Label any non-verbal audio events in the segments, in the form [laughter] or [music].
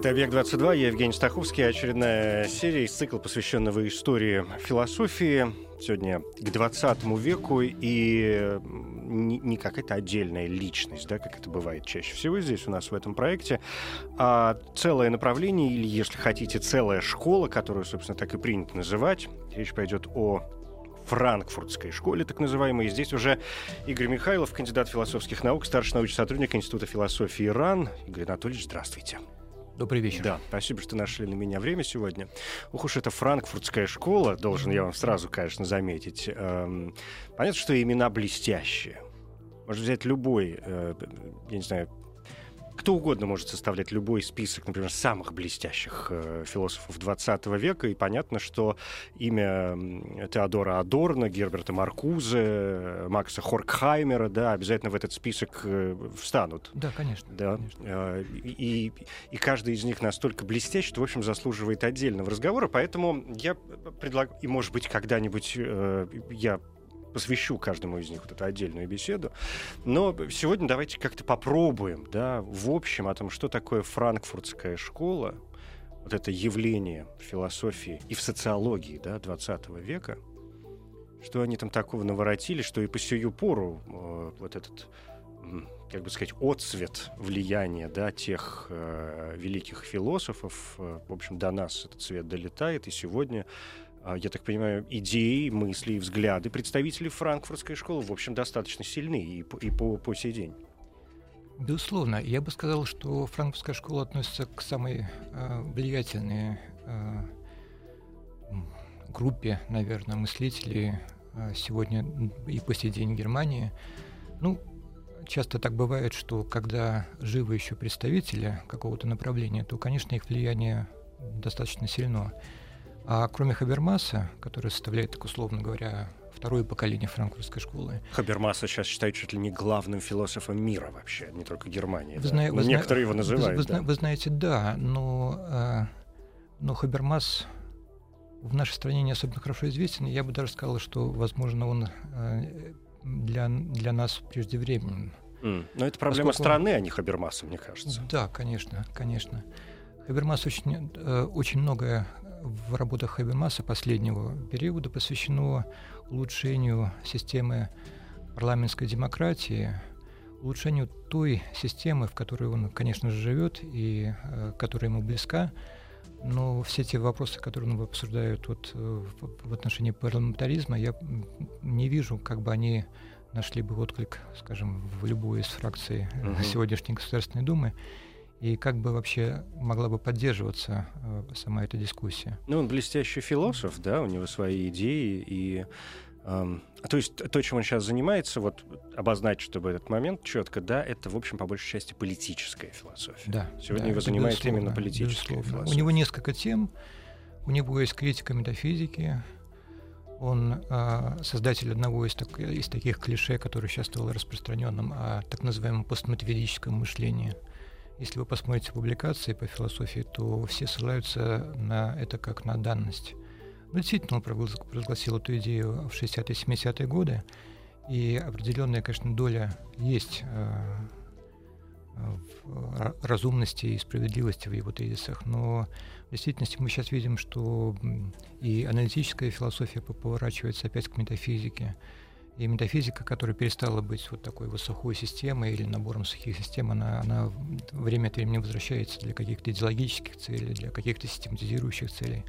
Это «Объект-22», я Евгений Стаховский, очередная серия из цикла, посвященного истории философии. Сегодня к 20 веку, и не, какая-то отдельная личность, да, как это бывает чаще всего здесь у нас в этом проекте, а целое направление, или, если хотите, целая школа, которую, собственно, так и принято называть. Речь пойдет о франкфуртской школе, так называемой. И здесь уже Игорь Михайлов, кандидат философских наук, старший научный сотрудник Института философии ИРАН. Игорь Анатольевич, здравствуйте. Добрый вечер. Да, спасибо, что нашли на меня время сегодня. Ух уж это франкфуртская школа, должен я вам сразу, конечно, заметить. Эм, понятно, что имена блестящие. Можно взять любой, э, я не знаю, кто угодно может составлять любой список, например, самых блестящих э, философов 20 века, и понятно, что имя Теодора Адорна, Герберта Маркузе, Макса Хоркхаймера, да, обязательно в этот список э, встанут. Да, конечно. Да. конечно. Э, и, и каждый из них настолько блестящий, что, в общем, заслуживает отдельного разговора, поэтому я предлагаю, и, может быть, когда-нибудь э, я посвящу каждому из них вот эту отдельную беседу. Но сегодня давайте как-то попробуем, да, в общем о том, что такое франкфуртская школа, вот это явление в философии и в социологии да, 20 века, что они там такого наворотили, что и по сию пору э, вот этот как бы сказать, отцвет влияния да, тех э, великих философов, э, в общем, до нас этот цвет долетает, и сегодня я так понимаю, идеи, мысли и взгляды представителей франкфуртской школы, в общем, достаточно сильны и по, и по, по сей день. Безусловно. Я бы сказал, что франкфуртская школа относится к самой э, влиятельной э, группе, наверное, мыслителей э, сегодня и по сей день Германии. Ну, часто так бывает, что когда живы еще представители какого-то направления, то, конечно, их влияние достаточно сильно. А кроме Хабермаса, который составляет, так условно говоря, второе поколение франкфуртской школы. Хабермаса сейчас считают чуть ли не главным философом мира вообще, не только Германии. Вы да. зна... Ну, вы некоторые его называют. Вы, да. вы знаете, да, но, э, но Хабермас в нашей стране не особенно хорошо известен. Я бы даже сказал, что, возможно, он э, для, для нас преждевременен. Mm. Но это проблема Поскольку... страны, а не Хабермаса, мне кажется. Да, конечно, конечно. Хабермас очень, э, очень многое в работах Хабермаса последнего периода посвящено улучшению системы парламентской демократии, улучшению той системы, в которой он, конечно же, живет и э, которая ему близка. Но все те вопросы, которые он обсуждает вот, э, в отношении парламентаризма, я не вижу, как бы они нашли бы отклик, скажем, в любой из фракций uh-huh. сегодняшней Государственной Думы и как бы вообще могла бы поддерживаться э, сама эта дискуссия? Ну, он блестящий философ, да, у него свои идеи и эм, то есть то, чем он сейчас занимается, вот обозначить, чтобы этот момент четко, да, это, в общем, по большей части политическая философия. Да. Сегодня да, его занимает именно политическая безусловно. философия. У него несколько тем. У него есть критика метафизики. Он э, создатель одного из, так, из таких клише, который сейчас стал распространенным, о так называемом постматериалистическом мышлении – если вы посмотрите публикации по философии, то все ссылаются на это как на данность. Но действительно, он провозгласил эту идею в 60-70-е годы, и определенная, конечно, доля есть э, в разумности и справедливости в его тезисах, но в действительности мы сейчас видим, что и аналитическая философия поворачивается опять к метафизике, и метафизика, которая перестала быть вот такой вот сухой системой или набором сухих систем, она, она время от времени возвращается для каких-то идеологических целей, для каких-то систематизирующих целей.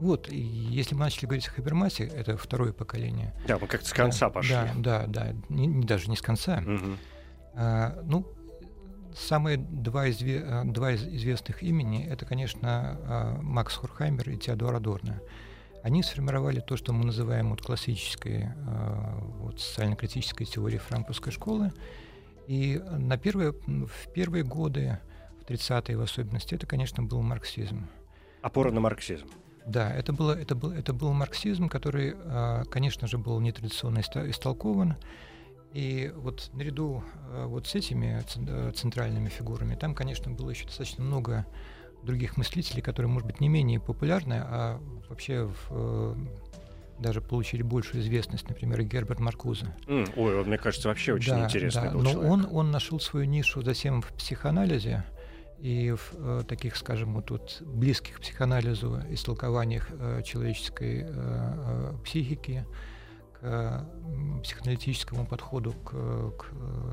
Вот, и если мы начали говорить о Хабермасе, это второе поколение. Да, мы как-то с конца да, пошли. Да, да, да, не, не, даже не с конца. Угу. А, ну, самые два, изве, два известных имени, это, конечно, а, Макс Хорхаймер и Теодор Адорно они сформировали то, что мы называем вот классической э, вот, социально-критической теорией франкфуртской школы. И на первые, в первые годы, в 30-е в особенности, это, конечно, был марксизм. Опора на марксизм. Да, это, было, это, был, это был марксизм, который, а, конечно же, был нетрадиционно истолкован. И вот наряду а, вот с этими э, центральными фигурами, там, конечно, было еще достаточно много других мыслителей, которые, может быть, не менее популярны, а вообще в, э, даже получили большую известность, например, Герберт Маркузе. Mm, ой, он, мне кажется, вообще очень да, интересный да, но человек. он, он нашел свою нишу затем в психоанализе, и в э, таких, скажем, вот тут близких психоанализу истолкованиях э, человеческой э, э, психики, к э, психоаналитическому подходу к, к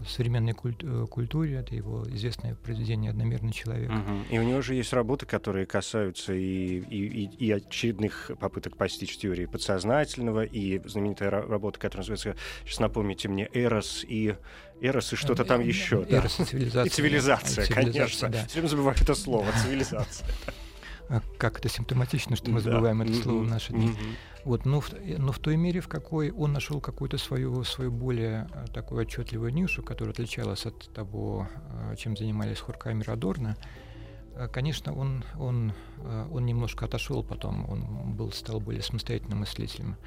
современной культ, э, культуре. Это его известное произведение «Одномерный человек». Угу. И у него же есть работы, которые касаются и, и, и очередных попыток постичь теории подсознательного, и знаменитая работа, которая называется, сейчас напомните мне, «Эрос» и Эрос и что-то там еще. Эрос и цивилизация. И цивилизация, конечно. Да. Все время забываю это слово, цивилизация. А как это симптоматично, что мы забываем это слово в наши дни. Вот, но, в, но в той мере, в какой он нашел какую-то свою, свою более а, такую отчетливую нишу, которая отличалась от того, а, чем занимались Хоркаймер и Адорно, конечно, он, он, он немножко отошел потом, он был, стал более самостоятельным мыслителем.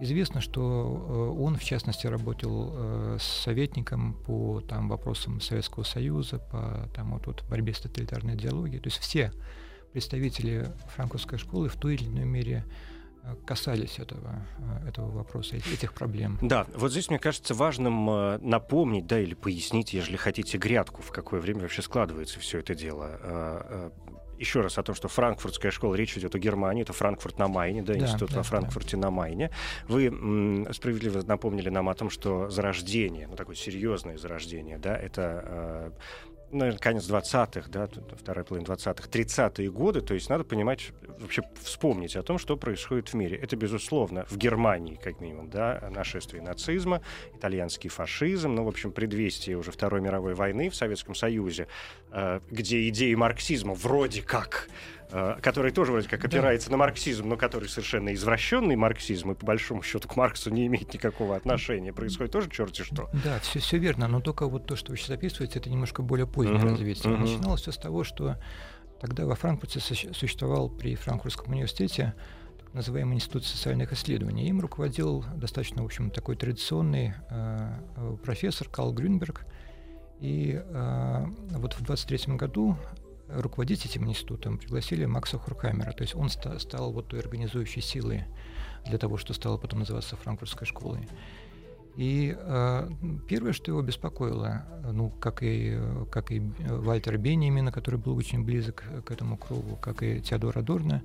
Известно, что э, он, в частности, работал э, с советником по там, вопросам Советского Союза, по там, вот, вот, борьбе с тоталитарной идеологией. То есть все представители франковской школы в той или иной мере э, касались этого, этого вопроса, этих проблем. Да, вот здесь, мне кажется, важным напомнить, да, или пояснить, если хотите, грядку, в какое время вообще складывается все это дело еще раз о том, что франкфуртская школа, речь идет о Германии, это Франкфурт на Майне, да, да институт да, во Франкфурте да. на Майне. Вы м, справедливо напомнили нам о том, что зарождение, ну такое серьезное зарождение, да, это э, наверное, конец 20-х, да, вторая половина 20-х, 30-е годы, то есть надо понимать, вообще вспомнить о том, что происходит в мире. Это, безусловно, в Германии, как минимум, да, нашествие нацизма, итальянский фашизм, ну, в общем, предвестие уже Второй мировой войны в Советском Союзе, э, где идеи марксизма вроде как который тоже вроде как опирается да. на марксизм, но который совершенно извращенный марксизм и по большому счету к Марксу не имеет никакого отношения. Происходит тоже черти что. Да, все, все верно, но только вот то, что вы сейчас описываете, это немножко более позднее uh-huh, развитие. Uh-huh. Начиналось все с того, что тогда во Франкфурте существовал при Франкфуртском университете так называемый Институт социальных исследований. Им руководил достаточно, в общем, такой традиционный э, профессор Карл Грюнберг. И э, вот в 23 году руководить этим институтом пригласили Макса Хурхаймера. То есть он ста- стал вот той организующей силой для того, что стало потом называться Франкфуртской школой. И э, первое, что его беспокоило, ну, как и, как и Вальтер Бенемина, который был очень близок к этому кругу, как и Теодор Адорно,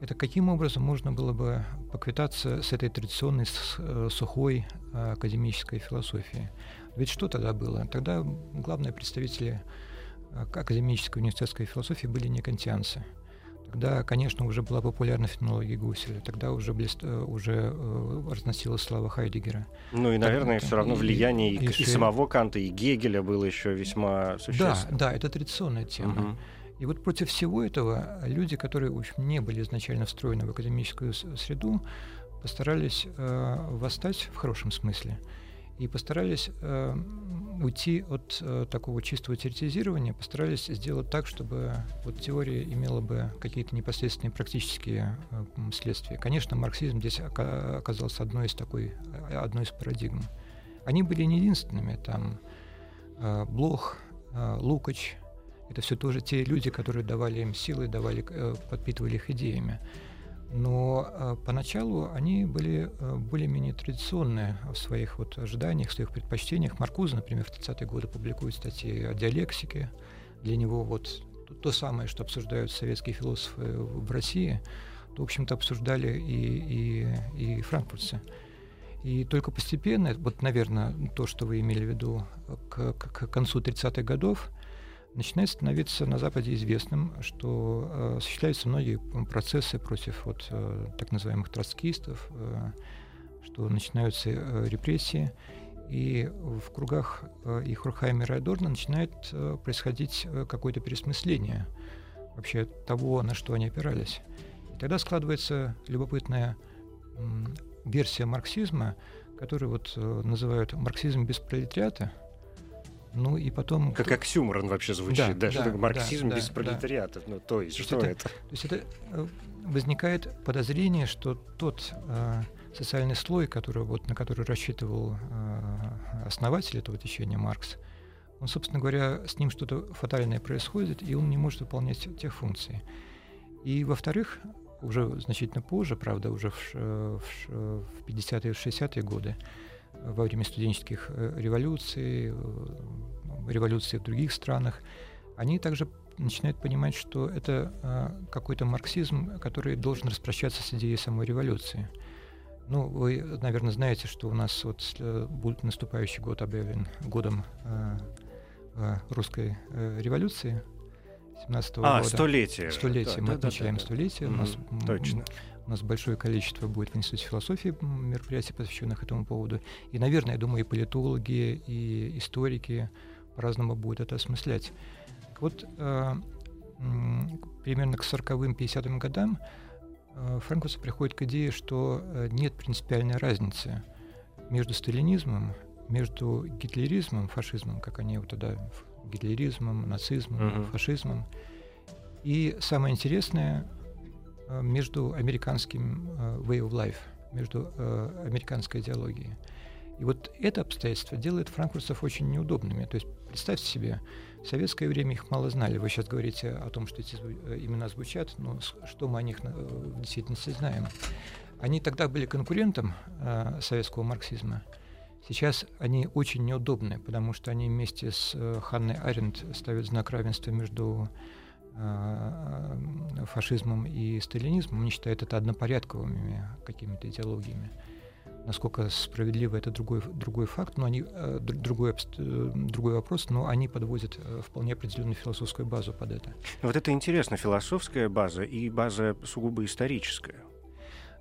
это каким образом можно было бы поквитаться с этой традиционной э, сухой э, академической философией. Ведь что тогда было? Тогда главные представители академической университетской философии были не кантианцы. Тогда, конечно, уже была популярна фенология Гуселя, тогда уже, блест, э, уже э, разносилась слава Хайдегера. Ну и, наверное, так, все равно влияние и, и, и, и самого Канта, и Гегеля было еще весьма существенным. Да, да, это традиционная тема. Угу. И вот против всего этого люди, которые, в общем, не были изначально встроены в академическую среду, постарались э, восстать в хорошем смысле и постарались э, уйти от э, такого чистого теоретизирования, постарались сделать так, чтобы вот теория имела бы какие-то непосредственные практические э, следствия. Конечно, марксизм здесь ока- оказался одной из такой, э, одной из парадигм. Они были не единственными, там э, Блох, э, Лукач, это все тоже те люди, которые давали им силы, давали, э, подпитывали их идеями. Но э, поначалу они были э, более-менее традиционные в своих вот ожиданиях, в своих предпочтениях. Маркуза, например, в 30-е годы публикует статьи о диалектике. Для него вот то, то самое, что обсуждают советские философы в России, то, в общем-то, обсуждали и, и, и франкфуртцы. И только постепенно, вот, наверное, то, что вы имели в виду к, к, к концу 30-х годов, начинает становиться на Западе известным, что э, осуществляются многие процессы против вот, э, так называемых троцкистов, э, что начинаются э, репрессии, и в кругах э, и Хорхаймера и Адорна начинает э, происходить э, какое-то пересмысление вообще того, на что они опирались. И тогда складывается любопытная версия марксизма, которую вот э, называют марксизм без пролетариата – Ну и потом... Как оксюморон вообще звучит, да, да, что да, марксизм да, без да, пролетариата. Ну, то есть, То что это- это? То есть это э, возникает подозрение, что тот э, социальный слой, который, вот, на который рассчитывал э, основатель этого течения Маркс, он, собственно говоря, с ним что-то фатальное происходит, и он не может выполнять тех функций. И, во-вторых, уже значительно позже, правда, уже в, ш- в ш- в 50-е, в 60-е годы, э, во время студенческих э, революций, э, революций в других странах, они также начинают понимать, что это э, какой-то марксизм, который должен распрощаться с идеей самой революции. Ну, вы, наверное, знаете, что у нас вот будет наступающий год объявлен годом русской революции 17 А, года. столетие. Столетие. Да, Мы да, отмечаем да, да. столетие. У нас, Мгм, м, Точно. У нас большое количество будет в Институте философии мероприятий, посвященных этому поводу. И, наверное, я думаю, и политологи, и историки по-разному будут это осмыслять. Так вот, э, примерно к 40-м, 50-м годам э, Франкус приходит к идее, что э, нет принципиальной разницы между сталинизмом, между гитлеризмом, фашизмом, как они его тогда, гитлеризмом, нацизмом, Мгм. фашизмом, и самое интересное, между американским э, way of life, между э, американской идеологией. И вот это обстоятельство делает франкфуртцев очень неудобными. То есть представьте себе, в советское время их мало знали. Вы сейчас говорите о том, что эти э, имена звучат, но что мы о них э, в действительности знаем? Они тогда были конкурентом э, советского марксизма. Сейчас они очень неудобны, потому что они вместе с э, Ханной Аренд ставят знак равенства между э, фашизмом и сталинизмом. Они считают это однопорядковыми какими-то идеологиями. Насколько справедливо это другой, другой факт, но они, э, др- другой, э, другой вопрос, но они подводят э, вполне определенную философскую базу под это. Вот это интересно, философская база и база сугубо историческая.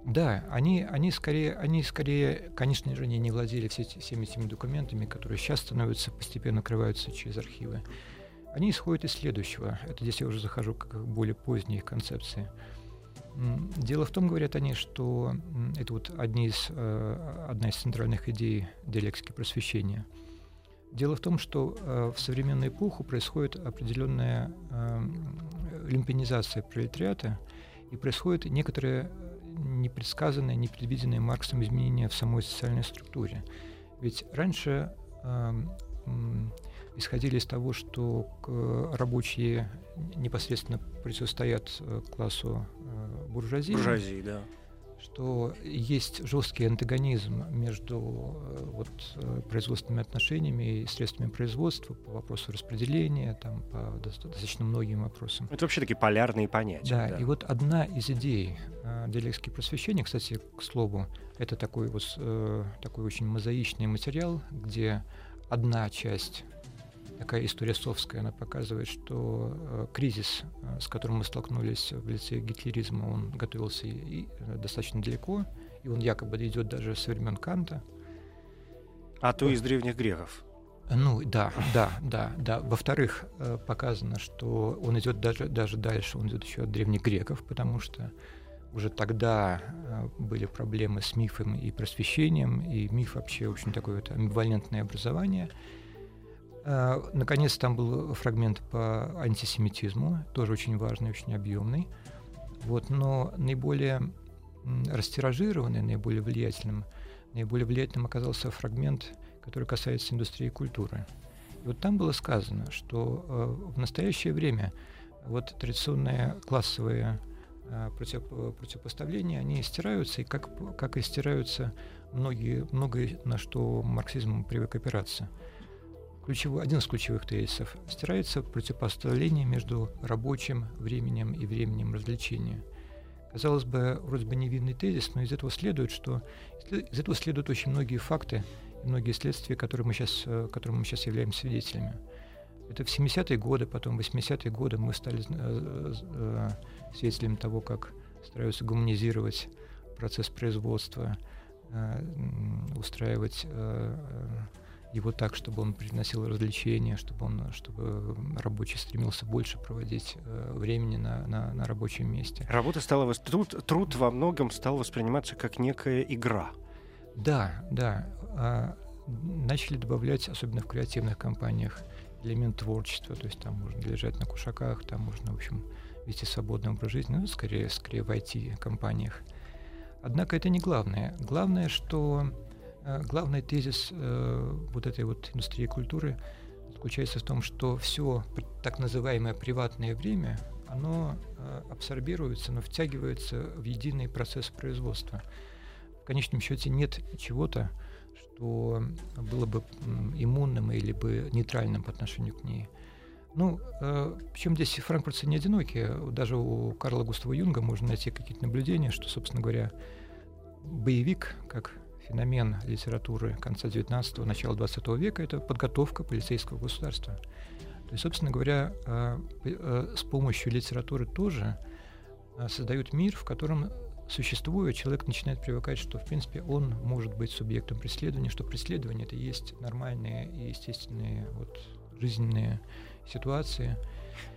Да, они, они, скорее, они скорее, конечно же, они не владели все всеми этими документами, которые сейчас становятся, постепенно открываются через архивы. Они исходят из следующего. Это здесь я уже захожу к более поздней концепции. Дело в том, говорят они, что это вот одни из, э, одна из центральных идей диалектики просвещения. Дело в том, что э, в современную эпоху происходит определенная э, люмпинизация пролетариата, и происходит некоторое непредсказанное, непредвиденное Марксом изменение в самой социальной структуре. Ведь раньше эм, исходили из того, что к- рабочие непосредственно противостоят э, классу э, буржуазии, Буржуазии, да. что есть жесткий антагонизм между э, вот, э, производственными отношениями и средствами производства по вопросу распределения, там, по доста- достаточно многим вопросам. Это вообще такие полярные понятия. Да, и вот одна из идей э, диалектики просвещения, кстати, к слову, это такой вот э, такой очень мозаичный материал, где одна часть такая историосовская, она показывает, что э, кризис, э, с которым мы столкнулись в лице гитлеризма, он готовился и, и, э, достаточно далеко, и он якобы идет даже со времен Канта. А то из древних греков. Ну да, да, да, да. Во-вторых, э, показано, что он идет даже, даже дальше, он идет еще от древних греков, потому что уже тогда э, были проблемы с мифом и просвещением, и миф вообще очень такое вот амбивалентное образование. Э, Наконец, там был фрагмент по антисемитизму, тоже очень важный, очень объемный. Вот, но наиболее растиражированный, наиболее влиятельным, наиболее влиятельным оказался фрагмент, который касается индустрии культуры. И вот там было сказано, что э, в настоящее время вот традиционные классовые э, против, противопоставления, они стираются, и как, как и стираются многие, многое, на что марксизм привык опираться. Ключевой, один из ключевых тезисов – стирается противопоставление между рабочим временем и временем развлечения. Казалось бы, вроде бы невинный тезис, но из этого следует, что из этого следуют очень многие факты и многие следствия, которые мы сейчас, э, которым мы сейчас являемся свидетелями. Это в 70-е годы, потом в 80-е годы мы стали э, э, свидетелями того, как стараются гуманизировать процесс производства, устраивать его так, чтобы он приносил развлечения, чтобы, он, чтобы рабочий стремился больше проводить э, времени на, на, на рабочем месте. Работа стала... Труд, труд во многом стал восприниматься как некая игра. Да, да. А, начали добавлять, особенно в креативных компаниях, элемент творчества. То есть там можно лежать на кушаках, там можно, в общем, вести свободный образ жизни, ну, скорее, скорее в IT-компаниях. Однако это не главное. Главное, что главный тезис э, вот этой вот индустрии культуры заключается в том, что все так называемое приватное время, оно э, абсорбируется, но втягивается в единый процесс производства. В конечном счете нет чего-то, что было бы иммунным или бы нейтральным по отношению к ней. Ну, э, причем здесь франкфуртцы не одинокие. Даже у Карла Густава Юнга можно найти какие-то наблюдения, что, собственно говоря, боевик, как феномен литературы конца 19-го, начала 20 века, это подготовка полицейского государства. То есть, собственно говоря, э, э, с помощью литературы тоже э, создают мир, в котором существуя, человек начинает привыкать, что, в принципе, он может быть субъектом преследования, что преследование — это есть нормальные и естественные вот, жизненные ситуации.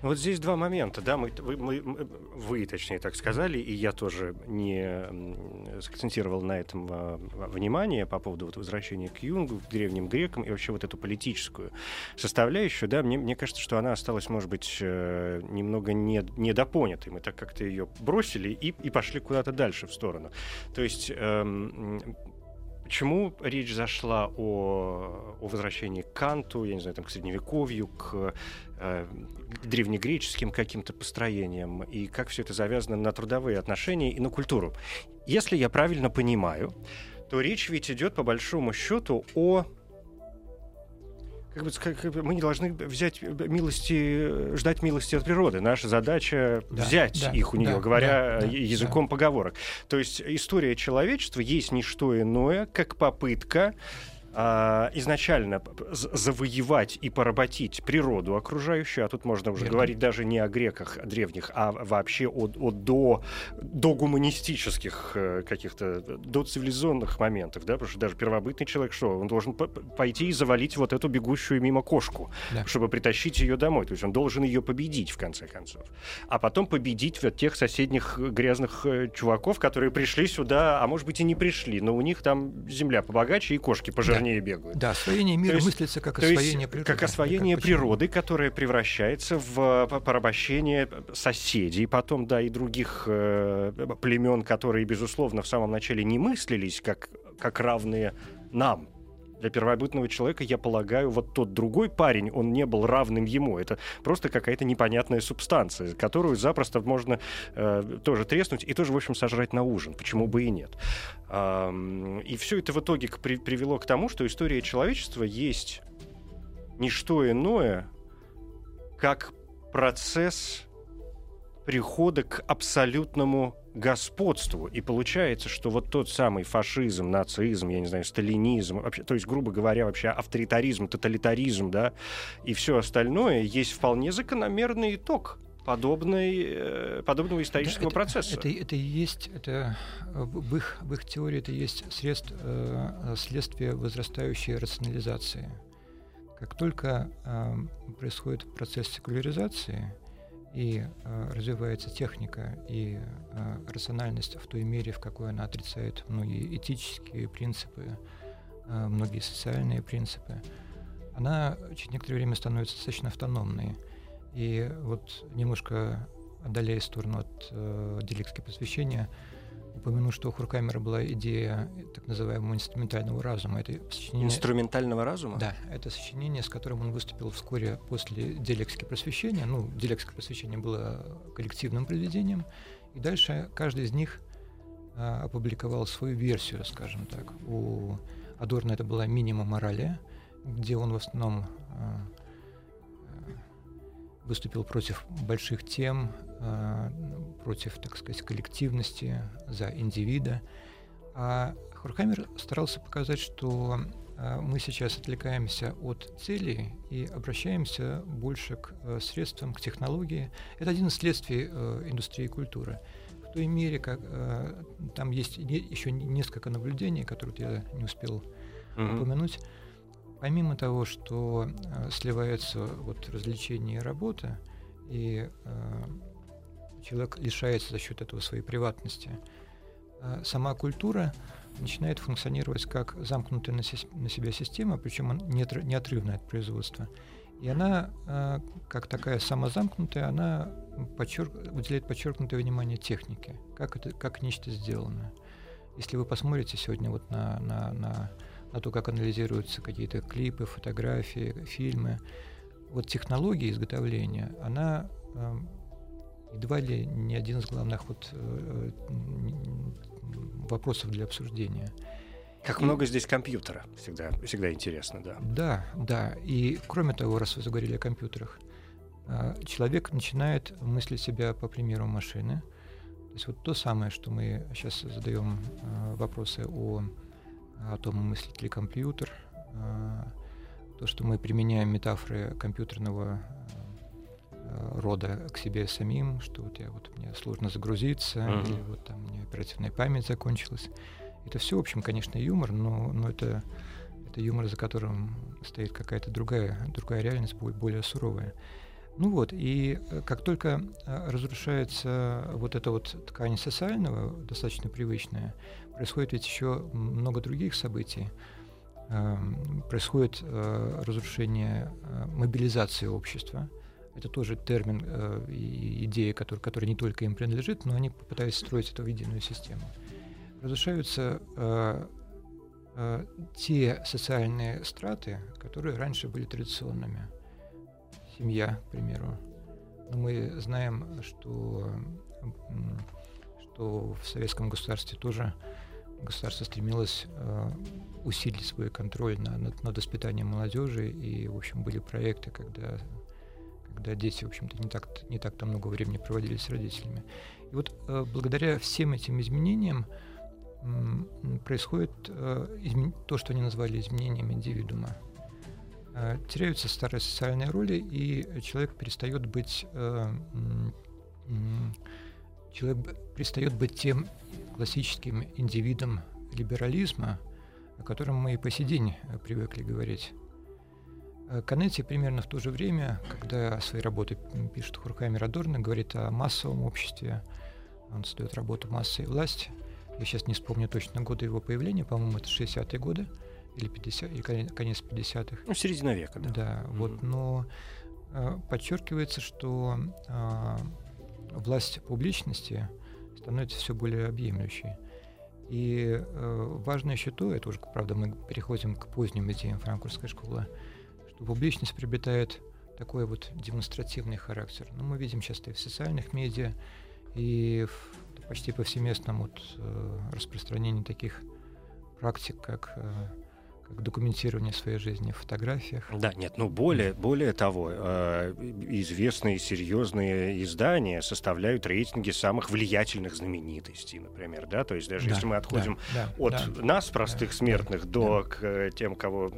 Вот здесь два момента, да, мы, вы, мы, вы, точнее, так сказали, и я тоже не сакцентировал на этом а, внимание по поводу вот возвращения к Юнгу, к древним грекам и вообще вот эту политическую составляющую, да, мне, мне кажется, что она осталась, может быть, э, немного не, недопонятой. Мы так как-то ее бросили и, и пошли куда-то дальше в сторону. То есть эм, Почему речь зашла о, о возвращении к Канту, я не знаю, там, к Средневековью, к э, древнегреческим каким-то построениям, и как все это завязано на трудовые отношения и на культуру? Если я правильно понимаю, то речь ведь идет по большому счету о как бы, как, мы не должны взять милости, ждать милости от природы. Наша задача да, взять да, их у нее, да, говоря да, языком да. поговорок. То есть история человечества есть не что иное, как попытка а, изначально завоевать и поработить природу окружающую, а тут можно уже Верно. говорить даже не о греках древних, а вообще о, о до, до гуманистических э, каких-то, до цивилизационных моментов, да, потому что даже первобытный человек что, он должен пойти и завалить вот эту бегущую мимо кошку, да. чтобы притащить ее домой, то есть он должен ее победить в конце концов, а потом победить вот тех соседних грязных э, чуваков, которые пришли сюда, а может быть и не пришли, но у них там земля побогаче и кошки пожирнее. Да освоение бегают. Да, освоение мира есть, мыслится как освоение природы. Как освоение как природы, которое превращается в порабощение соседей, потом, да, и других э, племен, которые, безусловно, в самом начале не мыслились как, как равные нам, для первобытного человека, я полагаю, вот тот другой парень, он не был равным ему. Это просто какая-то непонятная субстанция, которую запросто можно э, тоже треснуть и тоже, в общем, сожрать на ужин. Почему бы и нет? Эм, и все это в итоге при, привело к тому, что история человечества есть не что иное, как процесс прихода к абсолютному господству. И получается, что вот тот самый фашизм, нацизм, я не знаю, сталинизм, вообще, то есть, грубо говоря, вообще авторитаризм, тоталитаризм, да, и все остальное есть вполне закономерный итог подобной, э, подобного исторического да, процесса. Это, это, это и есть, это в их, в их теории это есть средств, э, следствие возрастающей рационализации. Как только э, происходит процесс секуляризации, и э, развивается техника и э, рациональность в той мере, в какой она отрицает многие этические принципы, э, многие социальные принципы, она через некоторое время становится достаточно автономной. И вот немножко отдаляясь в сторону от э, диалектики посвящения, упомяну, что у Хуркамера была идея так называемого инструментального разума. Это сочинение... Инструментального разума? Да, это сочинение, с которым он выступил вскоре после диалектики просвещения. Ну, диалектика просвещения было коллективным произведением, и дальше каждый из них а, опубликовал свою версию, скажем так. У Адорна это была минимум морали, где он в основном а, выступил против больших тем, а, против, так сказать, коллективности, за индивида. А Хорхаймер старался показать, что а, мы сейчас отвлекаемся от целей и обращаемся больше к э, средствам, к технологии. Это один из следствий э, индустрии культуры. В той мере, как э, там есть еще несколько наблюдений, которые я не успел mm-hmm. упомянуть, Помимо того, что э, сливаются вот развлечения и работа, и э, человек лишается за счет этого своей приватности, э, сама культура начинает функционировать как замкнутая на, на себя система, причем неотрывная от производства. И она, э, как такая самозамкнутая, она подчерк... уделяет подчеркнутое внимание технике, как, это, как нечто сделано. Если вы посмотрите сегодня вот на, на, на, на то, как анализируются какие-то клипы, фотографии, фильмы, вот технология изготовления, она э, едва ли не один из главных вот, э, вопросов для обсуждения. Как и... много здесь компьютера, всегда, всегда интересно, да. Да, да. И кроме того, раз вы заговорили о компьютерах, э, человек начинает мыслить себя по примеру машины. То есть вот то самое, что мы сейчас задаем э, вопросы о, о том, мыслит ли компьютер, то, что мы применяем метафоры компьютерного Э, рода к себе самим, что вот я вот мне сложно загрузиться, uh-huh. или вот там у меня оперативная память закончилась. Это все, в общем, конечно, юмор, но, но это, это юмор, за которым стоит какая-то другая, другая реальность, более суровая. Ну вот, и э, как только э, разрушается вот эта вот ткань социального, достаточно привычная, происходит ведь еще много других событий. Эм, происходит разрушение мобилизации общества, это тоже термин э, и идея, который, которая не только им принадлежит, но они пытаются строить эту единую систему. Разрушаются э, э, те социальные страты, которые раньше были традиционными. Семья, к примеру. Но мы знаем, что, что в советском государстве тоже государство стремилось э, усилить свой контроль на, над, над воспитанием молодежи, и, в общем, были проекты, когда когда дети, в общем-то, не так, не так-то много времени проводили с родителями. И вот э, благодаря всем этим изменениям происходит э, то, что они назвали изменением индивидуума. Э, теряются старые социальные роли, и человек перестает быть человек перестает быть тем классическим индивидом либерализма, о котором мы и по сей день э, привыкли говорить. Э, Канетти примерно в то же время, когда свои работы пишет Хурками Радорна, говорит о массовом обществе. Он создает работу «Масса и власть». Я сейчас не вспомню точно годы его появления, по-моему, это 60-е годы или 50 или конец 50-х. Ну, середина века, да. Да, mm-hmm. вот, но э, подчеркивается, что э, власть публичности становится все более объемлющей. И э, важно еще то, это уже, правда, мы переходим к поздним идеям франкфуртской школы, что публичность приобретает такой вот демонстративный характер. Ну, мы видим часто и в социальных медиа, и в почти повсеместном вот, э, распространении таких практик, как э, как документирование своей жизни в фотографиях. Да, нет, ну более, более того, э, известные серьезные издания составляют рейтинги самых влиятельных знаменитостей, например, да, то есть даже да, если мы отходим да, от да, нас, простых да, смертных, да, до да. к э, тем, кого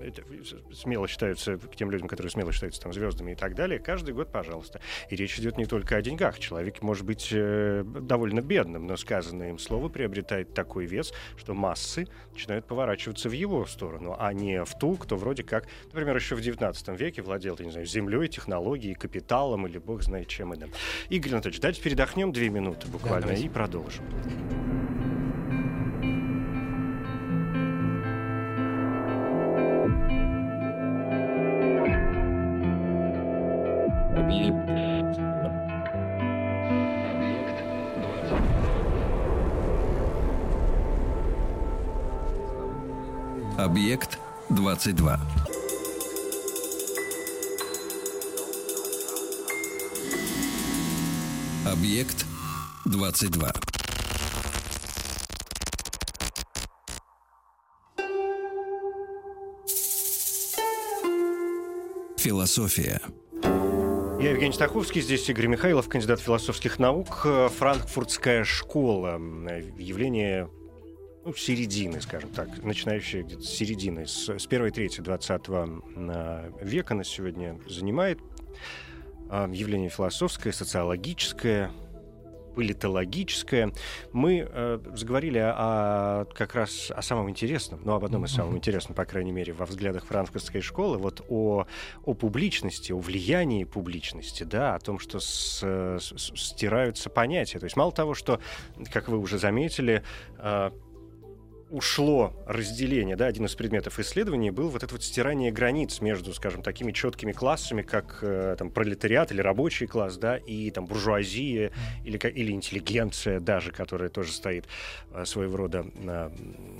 смело считаются, к тем людям, которые смело считаются там звездами и так далее, каждый год, пожалуйста. И речь идет не только о деньгах. Человек может быть э, довольно бедным, но сказанное им слово приобретает такой вес, что массы начинают поворачиваться в его сторону а не в ту, кто вроде как, например, еще в 19 веке владел, я не знаю, землей, технологией, капиталом или бог знает чем иным. Игорь Анатольевич, давайте передохнем две минуты буквально да, и продолжим. Объект 22. Объект 22. Философия. Я Евгений Стаховский, здесь Игорь Михайлов, кандидат философских наук. Франкфуртская школа. Явление ну, середины, скажем так, начинающие где-то с середины, с, с первой трети 20 века на сегодня занимает э, явление философское, социологическое, политологическое. Мы э, заговорили о, о, как раз о самом интересном, ну, об одном из самых интересных, по крайней мере, во взглядах франкфуртской школы, вот о, о публичности, о влиянии публичности, да, о том, что с, с, стираются понятия. То есть мало того, что, как вы уже заметили, э, ушло разделение, да, один из предметов исследований был вот это вот стирание границ между, скажем, такими четкими классами, как э, там пролетариат или рабочий класс, да, и там буржуазия или, или интеллигенция даже, которая тоже стоит э, своего рода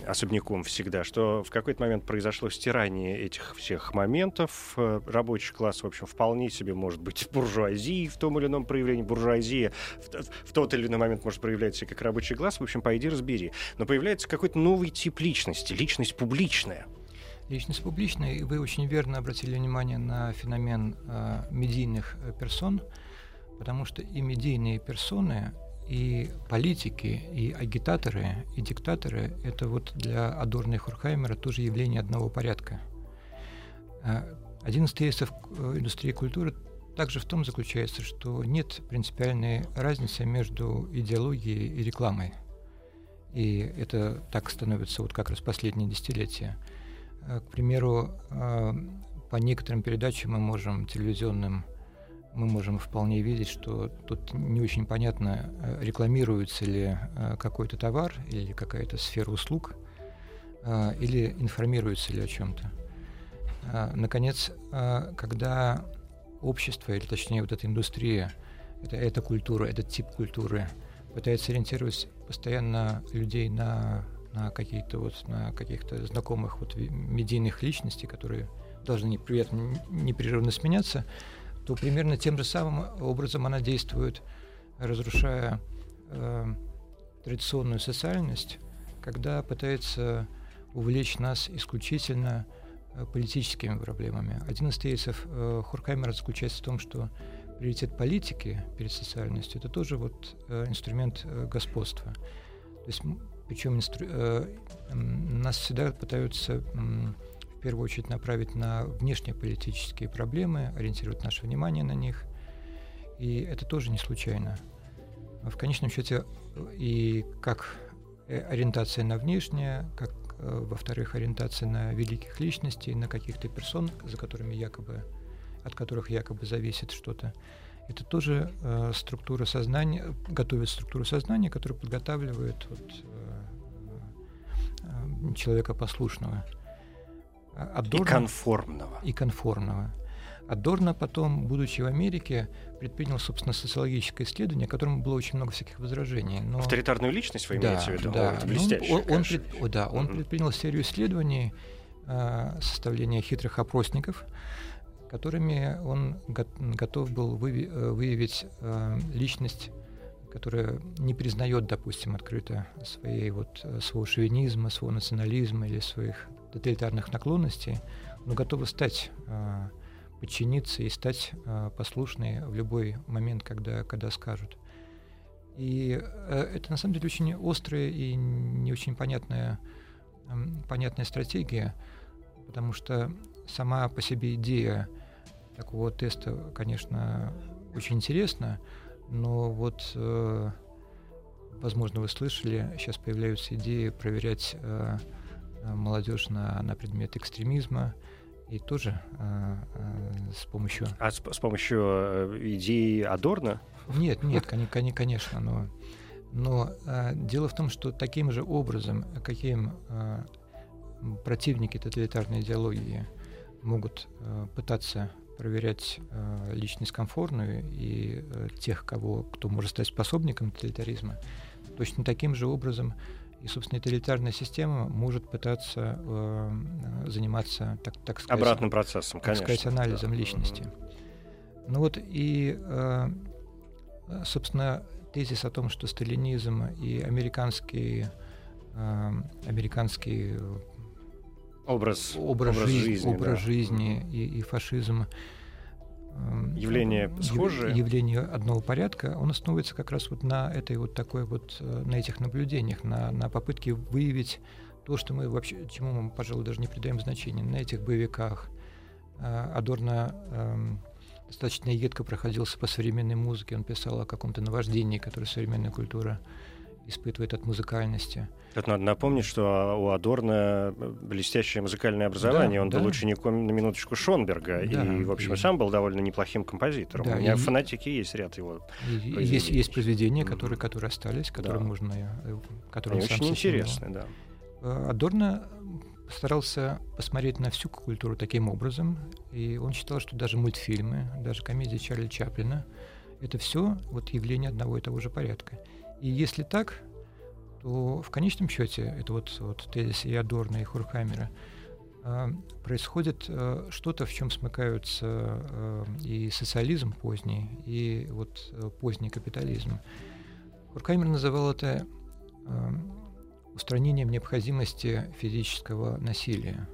особняком всегда, что в какой-то момент произошло стирание этих всех моментов. Э, рабочий класс, в общем, вполне себе может быть буржуазией в том или ином проявлении, буржуазия в, в тот или иной момент может проявлять себя как рабочий класс, в общем, пойди разбери. Но появляется какой-то новый новый тип личности, личность публичная. Личность публичная, и вы очень верно обратили внимание на феномен э, медийных э, персон, потому что и медийные персоны, и политики, и агитаторы, и диктаторы — это вот для Адорна и Хурхаймера тоже явление одного порядка. Э, один из тезисов э, индустрии культуры также в том заключается, что нет принципиальной разницы между идеологией и рекламой. И это так становится вот как раз последние десятилетия. Э, к примеру, э, по некоторым передачам мы можем телевизионным мы можем вполне видеть, что тут не очень понятно, э, рекламируется ли какой-то товар или какая-то сфера услуг, или информируется ли о чем-то. Наконец, когда общество, или точнее вот эта индустрия, это, эта культура, этот тип культуры пытается ориентировать постоянно людей на, на какие-то вот на каких-то знакомых вот медийных личностей, которые должны непрерывно сменяться, то примерно тем же самым образом она действует, разрушая э, традиционную социальность, когда пытается увлечь нас исключительно э, политическими проблемами. Один из тезисов э, Хоркаймера заключается в том, что приоритет политики перед социальностью, это тоже вот э, инструмент э, господства. То есть, причем инстру, э, нас всегда пытаются в первую очередь направить на внешнеполитические проблемы, ориентировать наше внимание на них. И это тоже не случайно. В конечном счете и как ориентация на внешнее, как, во-вторых, ориентация на великих личностей, на каких-то персон, за которыми якобы от которых якобы зависит что-то, это тоже э, структура сознания, готовит структуру сознания, которая подготавливает вот, э, э, человека послушного. Адорно, и конформного. И конформного. Адорно потом, будучи в Америке, предпринял, собственно, социологическое исследование, которому было очень много всяких возражений. Но... Авторитарную личность вы имеете да, в виду? Да, О, блестяще, он, он, пред, да, он угу. предпринял серию исследований, э, составления хитрых опросников, которыми он готов был э, выявить э, личность, которая не признает, допустим, открыто своей вот, э, своего шовинизма, своего национализма или своих тоталитарных наклонностей, но готова стать, подчиниться и стать послушной в любой момент, когда, когда скажут. И это на самом деле очень острая и не очень понятная, понятная стратегия, потому что сама по себе идея такого теста, конечно, очень интересно, но вот, э, возможно, вы слышали, сейчас появляются идеи проверять э, э молодежь на, на предмет экстремизма, и тоже э, э, с помощью... А с, с помощью э, идеи Адорна? Нет, нет, конечно, конечно, но, но э, дело в том, что таким же образом, каким э, противники тоталитарной идеологии могут э, пытаться проверять э, личность комфортную и э, тех, кого, кто может стать способником тоталитаризма, точно таким же образом и, собственно, тоталитарная система может пытаться э, заниматься, так, так сказать... Обратным процессом, так конечно. сказать, анализом да. личности. Ну вот и, э, собственно, тезис о том, что сталинизм и американский, э, американский образ, образ, образ жизни, жизни, образ да. жизни и, и фашизм. Эм, явление схожее. явление одного порядка он основывается как раз вот на этой вот такой вот э, на этих наблюдениях на на попытке выявить то что мы вообще чему мы пожалуй даже не придаем значения на этих боевиках. Э, Адорно эм, достаточно едко проходился по современной музыке он писал о каком-то наваждении которое современная культура испытывает от музыкальности. Это надо напомнить, что у Адорна блестящее музыкальное образование. Да, Он да. был учеником на минуточку Шонберга. Да, и, в общем, и... сам был довольно неплохим композитором. Да, у меня и... в фанатике есть ряд его Есть, есть произведения, которые, которые остались, которые да. можно... Которые Они очень интересны, да. Адорно постарался посмотреть на всю культуру таким образом, и он считал, что даже мультфильмы, даже комедии Чарли Чаплина — это все вот явление одного и того же порядка. И если так, то в конечном счете, это вот, вот тезис и Адорна, и Хурхаймера, э, происходит э, что-то, в чем смыкаются э, и социализм поздний, и вот поздний капитализм. Хурхаймер называл это устранением необходимости физического насилия.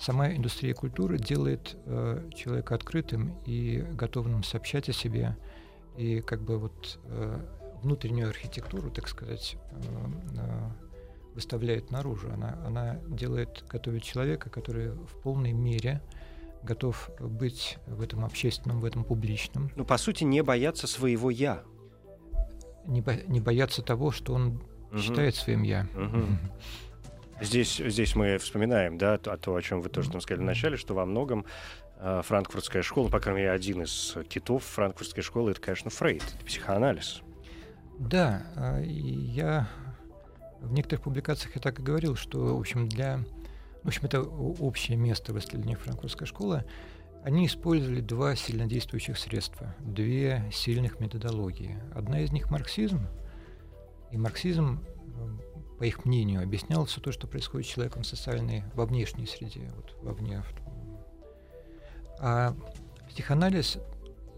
Сама индустрия культуры делает э, человека открытым и готовым сообщать о себе, и как бы вот внутреннюю архитектуру, так сказать, э, э, выставляет наружу. Она, она делает, готовит человека, который в полной мере готов быть в этом общественном, в этом публичном. Ну, по сути, не бояться своего «я». Не, бо, не бояться того, что он угу. считает своим «я». Угу. Здесь, здесь мы вспоминаем, да, то, то, о чем вы тоже там сказали в начале, что во многом э, франкфуртская школа, по крайней мере, один из китов франкфуртской школы, это, конечно, Фрейд, это психоанализ. Да, а, я в некоторых публикациях я так и говорил, что, в общем, для... В общем, это общее место в исследовании франкфуртской школы. Они использовали два сильнодействующих средства, две сильных методологии. Одна из них — марксизм. И марксизм, по их мнению, объяснял все то, что происходит с человеком социальной, во внешней среде, вот вовне. А психоанализ,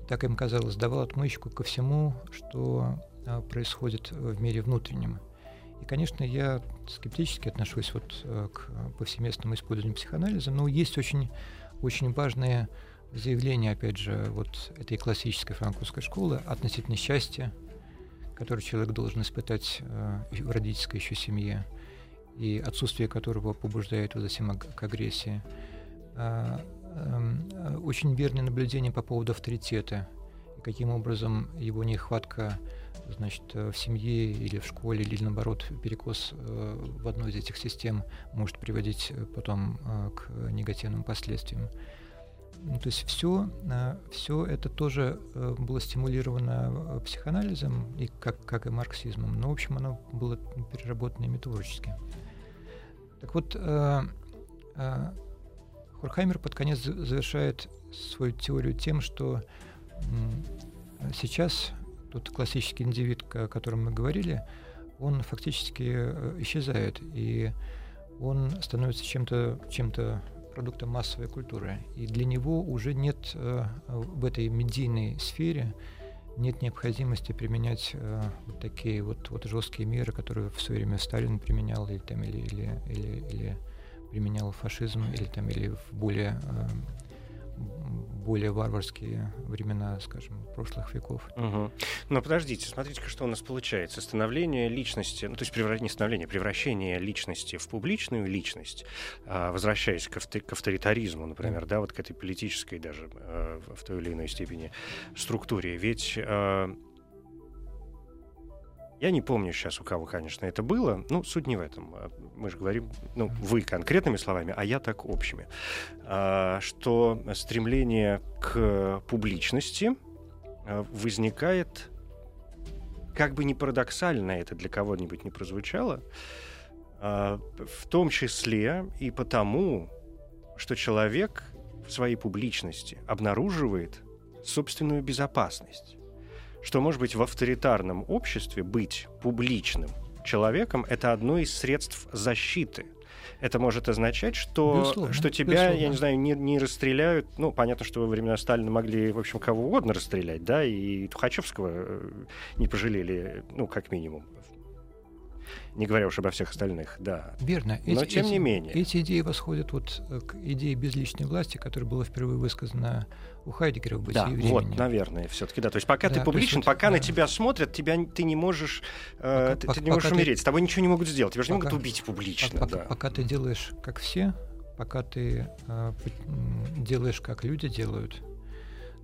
так им казалось, давал отмычку ко всему, что происходит в мире внутреннем. И, конечно, я скептически отношусь вот э, к повсеместному использованию психоанализа, но есть очень, очень важные заявления, опять же, вот этой классической франкфуртской школы относительно счастья, которое человек должен испытать э, в родительской еще семье, и отсутствие которого побуждает вот затем к агрессии. А, эм, э, очень верное наблюдение по поводу авторитета, и каким образом его нехватка значит, э, в семье или в школе, или наоборот перекос э, в одной из этих систем может приводить э, потом к негативным последствиям. Ну, то есть все, все это тоже было стимулировано психоанализом, и как, как и марксизмом, но, в общем, оно было переработано методологически. Так вот, Хорхаймер под конец завершает свою теорию тем, что сейчас тот классический индивид, о котором мы говорили, он фактически э, исчезает, и он становится чем-то чем продуктом массовой культуры. И для него уже нет э, в этой медийной сфере нет необходимости применять э, вот такие вот, вот жесткие меры, которые в свое время Сталин применял, или, там, или, или, или, или применял фашизм, или, там, или в более э, более варварские времена, скажем, прошлых веков. Угу. Но подождите, смотрите, что у нас получается. Становление личности, ну, то есть превра... не становление, превращение личности в публичную личность, а, возвращаясь к, авто... к авторитаризму, например, mm. да, вот к этой политической даже а, в той или иной степени структуре. Ведь а, я не помню сейчас, у кого, конечно, это было. Ну, суть не в этом. А, мы же говорим, ну, вы конкретными словами, а я так общими. А, что стремление к публичности а, возникает, как бы не парадоксально это для кого-нибудь не прозвучало, в том числе и потому, что человек в своей публичности обнаруживает собственную безопасность что, может быть, в авторитарном обществе быть публичным человеком — это одно из средств защиты. Это может означать, что, что тебя, безусловно. я не знаю, не, не расстреляют. Ну, понятно, что во времена Сталина могли, в общем, кого угодно расстрелять, да, и Тухачевского э, не пожалели, ну, как минимум, не говоря уж обо всех остальных, да. Верно. Но эти, тем эти, не менее. Эти идеи восходят вот к идее безличной власти, которая была впервые высказана у Хайдегера в «Бытии да, времени». вот, наверное, все-таки, да. То есть пока да, ты публичен, пока да. на тебя смотрят, тебя, ты не можешь, э, пока, ты, ты не можешь умереть, ты, с тобой ничего не могут сделать, тебя же не могут убить публично. Пока, да. пока ты делаешь как все, пока ты э, делаешь как люди делают,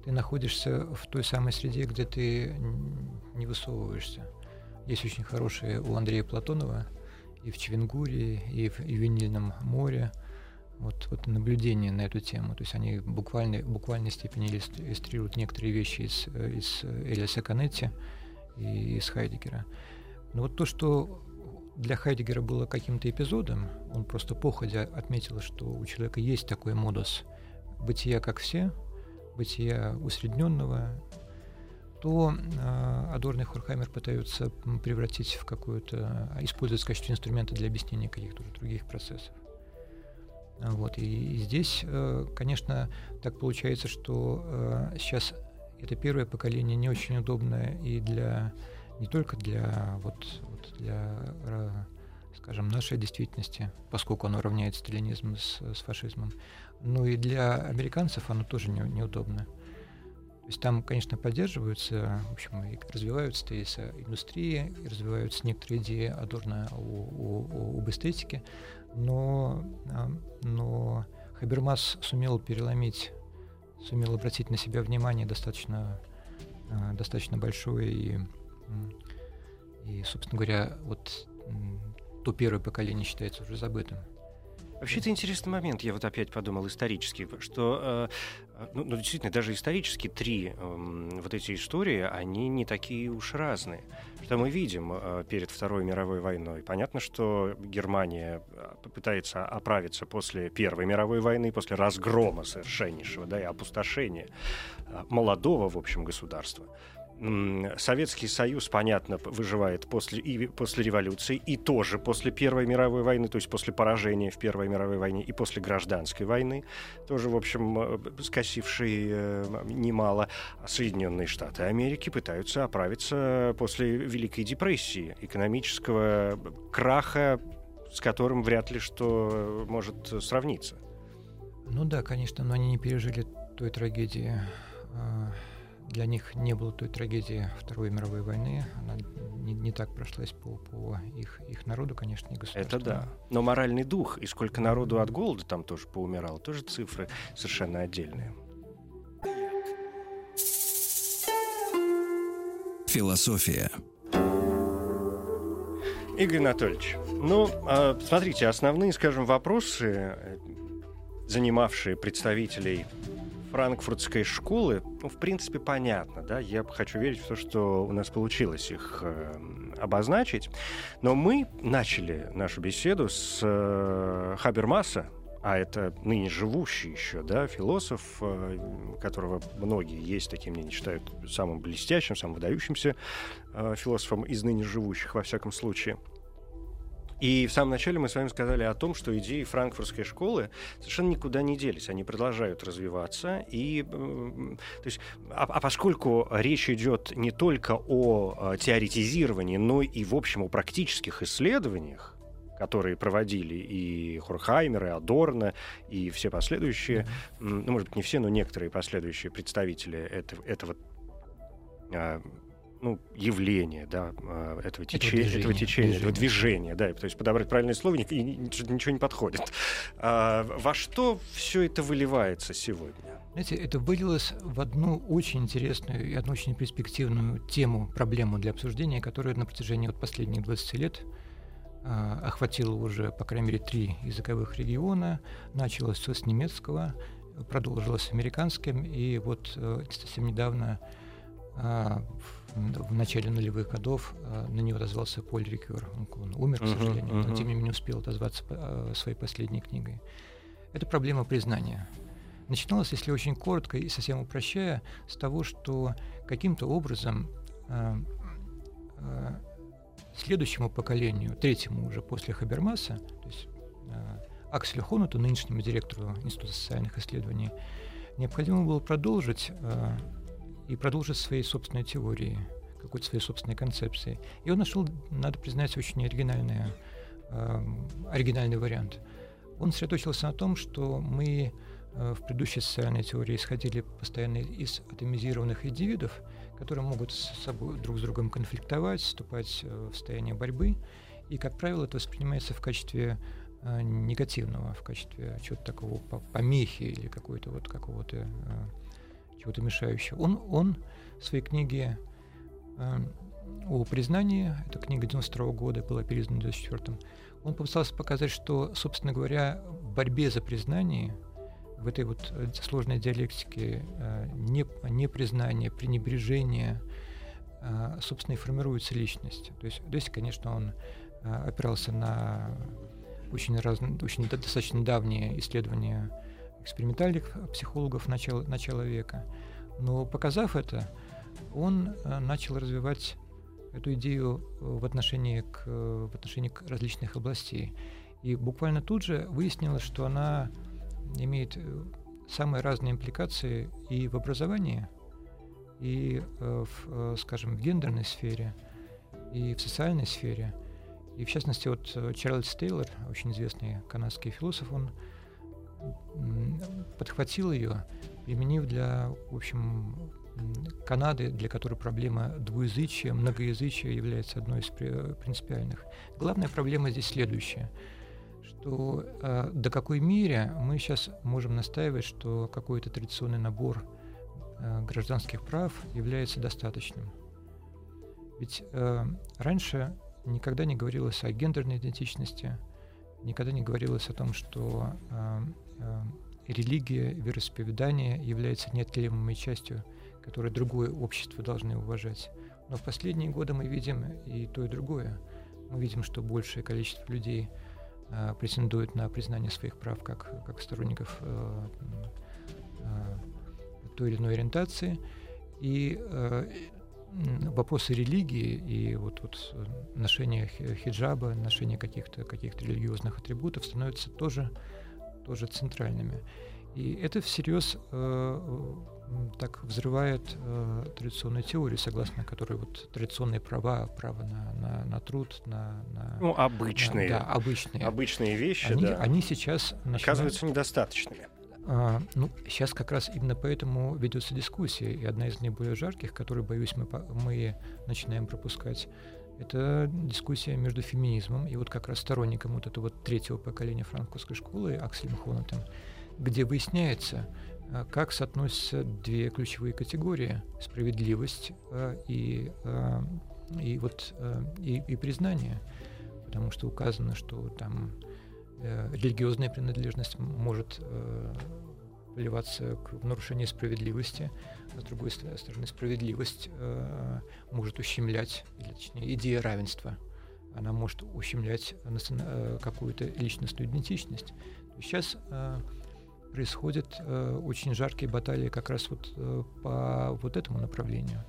ты находишься в той самой среде, где ты не высовываешься. Есть очень хорошие у Андрея Платонова и в Чевенгуре, и в, и в Винильном море. Вот, вот наблюдение на эту тему. То есть они буквально, в буквальной степени иллюстрируют некоторые вещи из, из Элиса Канетти и из Хайдегера. Но вот то, что для Хайдегера было каким-то эпизодом, он просто походя отметил, что у человека есть такой модус бытия, как все, бытия усредненного, то э, Адорно и Хорхаймер пытаются превратить в какую-то, использовать в качестве инструмента для объяснения каких-то других процессов. Вот. И, здесь, э, конечно, так получается, что э, сейчас это первое поколение не очень удобное и для не только для вот, вот для скажем нашей действительности, поскольку оно равняет сталинизм с, с фашизмом, но и для американцев оно тоже не, неудобно. То есть там, конечно, поддерживаются, в общем, и развиваются тезисы индустрии, и развиваются некоторые идеи Адорна о, о, об эстетике, но, а, но Хабермас сумел переломить, сумел обратить на себя внимание достаточно, а, достаточно большое и, и, собственно говоря, вот то первое поколение считается уже забытым. Вообще это интересный момент, я вот опять подумал исторически, что э, ну, ну, действительно даже исторически три э, вот эти истории, они не такие уж разные. Что мы видим э, перед Второй мировой войной? Понятно, что Германия э, пытается оправиться после Первой мировой войны, после разгрома совершеннейшего, да, и опустошения молодого, в общем, государства. Советский Союз, понятно, выживает после, и после революции, и тоже после Первой мировой войны, то есть после поражения в Первой мировой войне, и после гражданской войны, тоже, в общем, э, скосивший э, немало. А Соединенные Штаты Америки пытаются оправиться после Великой депрессии, экономического краха, с которым вряд ли что может сравниться. Ну да, конечно, но они не пережили той трагедии а, для них не было той трагедии Второй мировой войны. Она не, не так прошлась по, по их, их народу, конечно, и государству. Это да. Но моральный дух, и сколько народу от голода там тоже поумирало, тоже цифры совершенно отдельные. Философия. Игорь Анатольевич, ну, а, смотрите, основные, скажем, вопросы, э, занимавшие представителей франкфуртской школы, ну, в принципе, понятно, да, я хочу верить в то, что у нас получилось их э, обозначить, но мы начали нашу беседу с э, Хабермаса, а это ныне живущий еще, да, философ, э, которого многие есть таким мнением, считают самым блестящим, самым выдающимся э, философом из ныне живущих, во всяком случае – и в самом начале мы с вами сказали о том, что идеи франкфуртской школы совершенно никуда не делись. Они продолжают развиваться. И, то есть, а, а поскольку речь идет не только о а, теоретизировании, но и, в общем, о практических исследованиях, которые проводили и Хорхаймер, и Адорно, и все последующие, ну, может быть, не все, но некоторые последующие представители этого, этого ну, явление, да, а, этого, тече... движение, этого течения, движение. этого движения, да, то есть подобрать правильное слово, и ничего не подходит. А, во что все это выливается сегодня? Знаете, это вылилось в одну очень интересную и одну очень перспективную тему, проблему для обсуждения, которая на протяжении вот последних 20 лет а, охватила уже, по крайней мере, три языковых региона. Началось все с немецкого, продолжилось американским, и вот э, совсем недавно в начале нулевых годов а, на него отозвался Поль Рикер. Он умер, к сожалению, uh-huh, uh-huh. но тем не менее успел отозваться а, своей последней книгой. Это проблема признания. Начиналось, если очень коротко и совсем упрощая, с того, что каким-то образом следующему поколению, третьему уже после Хабермаса, то есть Акселю Хонуту, нынешнему директору Института социальных исследований, необходимо было продолжить и продолжить своей собственной теории, какой-то своей собственной концепции. И он нашел, надо признать, очень оригинальный, э, оригинальный вариант. Он сосредоточился на том, что мы э, в предыдущей социальной теории исходили постоянно из атомизированных индивидов, которые могут с собой друг с другом конфликтовать, вступать э, в состояние борьбы. И, как правило, это воспринимается в качестве э, негативного, в качестве чего-то такого помехи или какой-то вот какого-то э, чего-то мешающего. Он, он в своей книге э, о признании, эта книга 92 года была переиздана в 2004 он попытался показать, что, собственно говоря, в борьбе за признание, в этой вот э, сложной диалектике э, не, непризнание, пренебрежение, э, собственно, и формируется личность. То есть, здесь, конечно, он опирался на очень, раз, очень достаточно давние исследования экспериментальных психологов начала, начала века. Но показав это, он начал развивать эту идею в отношении к, в отношении к различных областей. И буквально тут же выяснилось, что она имеет самые разные импликации и в образовании, и, в, скажем, в гендерной сфере, и в социальной сфере – и в частности, вот э, Чарльз Тейлор, очень известный канадский философ, он подхватил ее, применив для, в общем, Канады, для которой проблема двуязычия, многоязычия является одной из принципиальных. Главная проблема здесь следующая, что э, до какой мере мы сейчас можем настаивать, что какой-то традиционный набор э, гражданских прав является достаточным. Ведь э, раньше никогда не говорилось о гендерной идентичности, никогда не говорилось о том, что э, религия, вероисповедание является неотъемлемой частью, которую другое общество должны уважать. Но в последние годы мы видим и то, и другое. Мы видим, что большее количество людей э, претендует на признание своих прав как, как сторонников э, э, той или иной ориентации. И э, вопросы религии и вот, вот ношение хиджаба, ношение каких-то каких религиозных атрибутов становятся тоже, тоже центральными. И это всерьез э, так взрывает э, традиционную теорию, согласно которой вот традиционные права, право на, на, на труд, на, на ну обычные, на, да, обычные, обычные вещи, они, да. они сейчас начинают... оказываются недостаточными. А, ну, сейчас как раз именно поэтому ведется дискуссия, и одна из наиболее жарких, которую, боюсь, мы, мы начинаем пропускать, это дискуссия между феминизмом и вот как раз сторонником вот этого третьего поколения французской школы Акселем Хонатом, где выясняется, а, как соотносятся две ключевые категории – справедливость а, и, и, вот, и, и признание. Потому что указано, что там Э, религиозная принадлежность может вливаться к, в нарушение справедливости, а с другой стороны справедливость э, может ущемлять, или точнее идея равенства, она может ущемлять э, какую-то личностную идентичность. Сейчас э, происходят э, очень жаркие баталии как раз вот э, по вот этому направлению.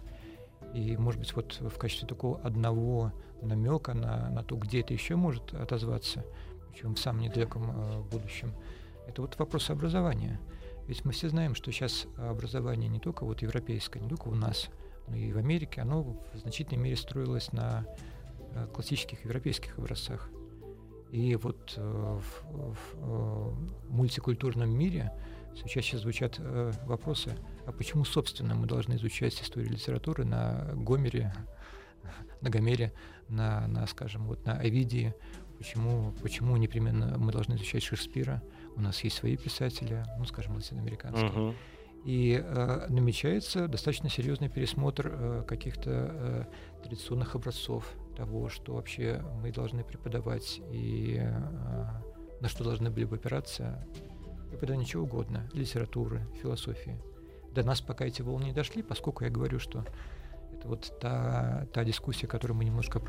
И, может быть, вот в качестве такого одного намека на, на то, где это еще может отозваться – причем в самом недалеком э, будущем, это вот вопрос образования. Ведь мы все знаем, что сейчас образование не только вот европейское, не только у нас, но и в Америке, оно в значительной мере строилось на э, классических европейских образцах. И вот э, в, в мультикультурном мире все чаще звучат вопросы, а почему, собственно, мы должны изучать историю литературы на Гомере, [laughs] на Гомере, на, на скажем, вот на Овидии, Почему, почему непременно мы должны изучать Шекспира? У нас есть свои писатели, ну, скажем, латиноамериканские. Uh-huh. И э, намечается достаточно серьезный пересмотр э, каких-то э, традиционных образцов того, что вообще мы должны преподавать и э, на что должны были бы опираться. Преподавание чего угодно, литературы, философии. До нас пока эти волны не дошли, поскольку я говорю, что это вот та, та дискуссия, которую мы немножко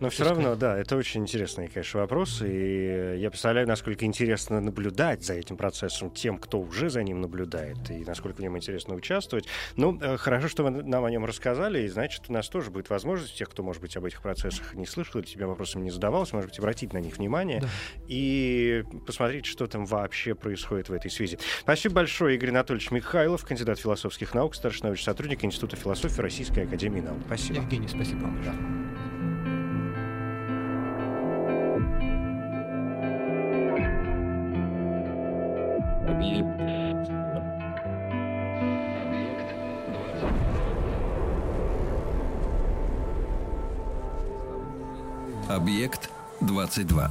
Но все равно, да, это очень интересный, конечно, вопрос. И я представляю, насколько интересно наблюдать за этим процессом тем, кто уже за ним наблюдает, и насколько в нем интересно участвовать. Ну, э, хорошо, что вы нам о нем рассказали, и значит, у нас тоже будет возможность, тех, кто, может быть, об этих процессах не слышал или тебе вопросом не задавался, может быть, обратить на них внимание да. и посмотреть, что там вообще происходит в этой связи. Спасибо большое, Игорь Анатольевич Михайлов, кандидат философских наук, старший научный сотрудник Института философии Российской Академии Наук. Спасибо. Евгений, спасибо вам большое. Объект 22.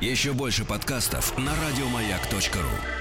Еще больше подкастов на радиомаяк.ру.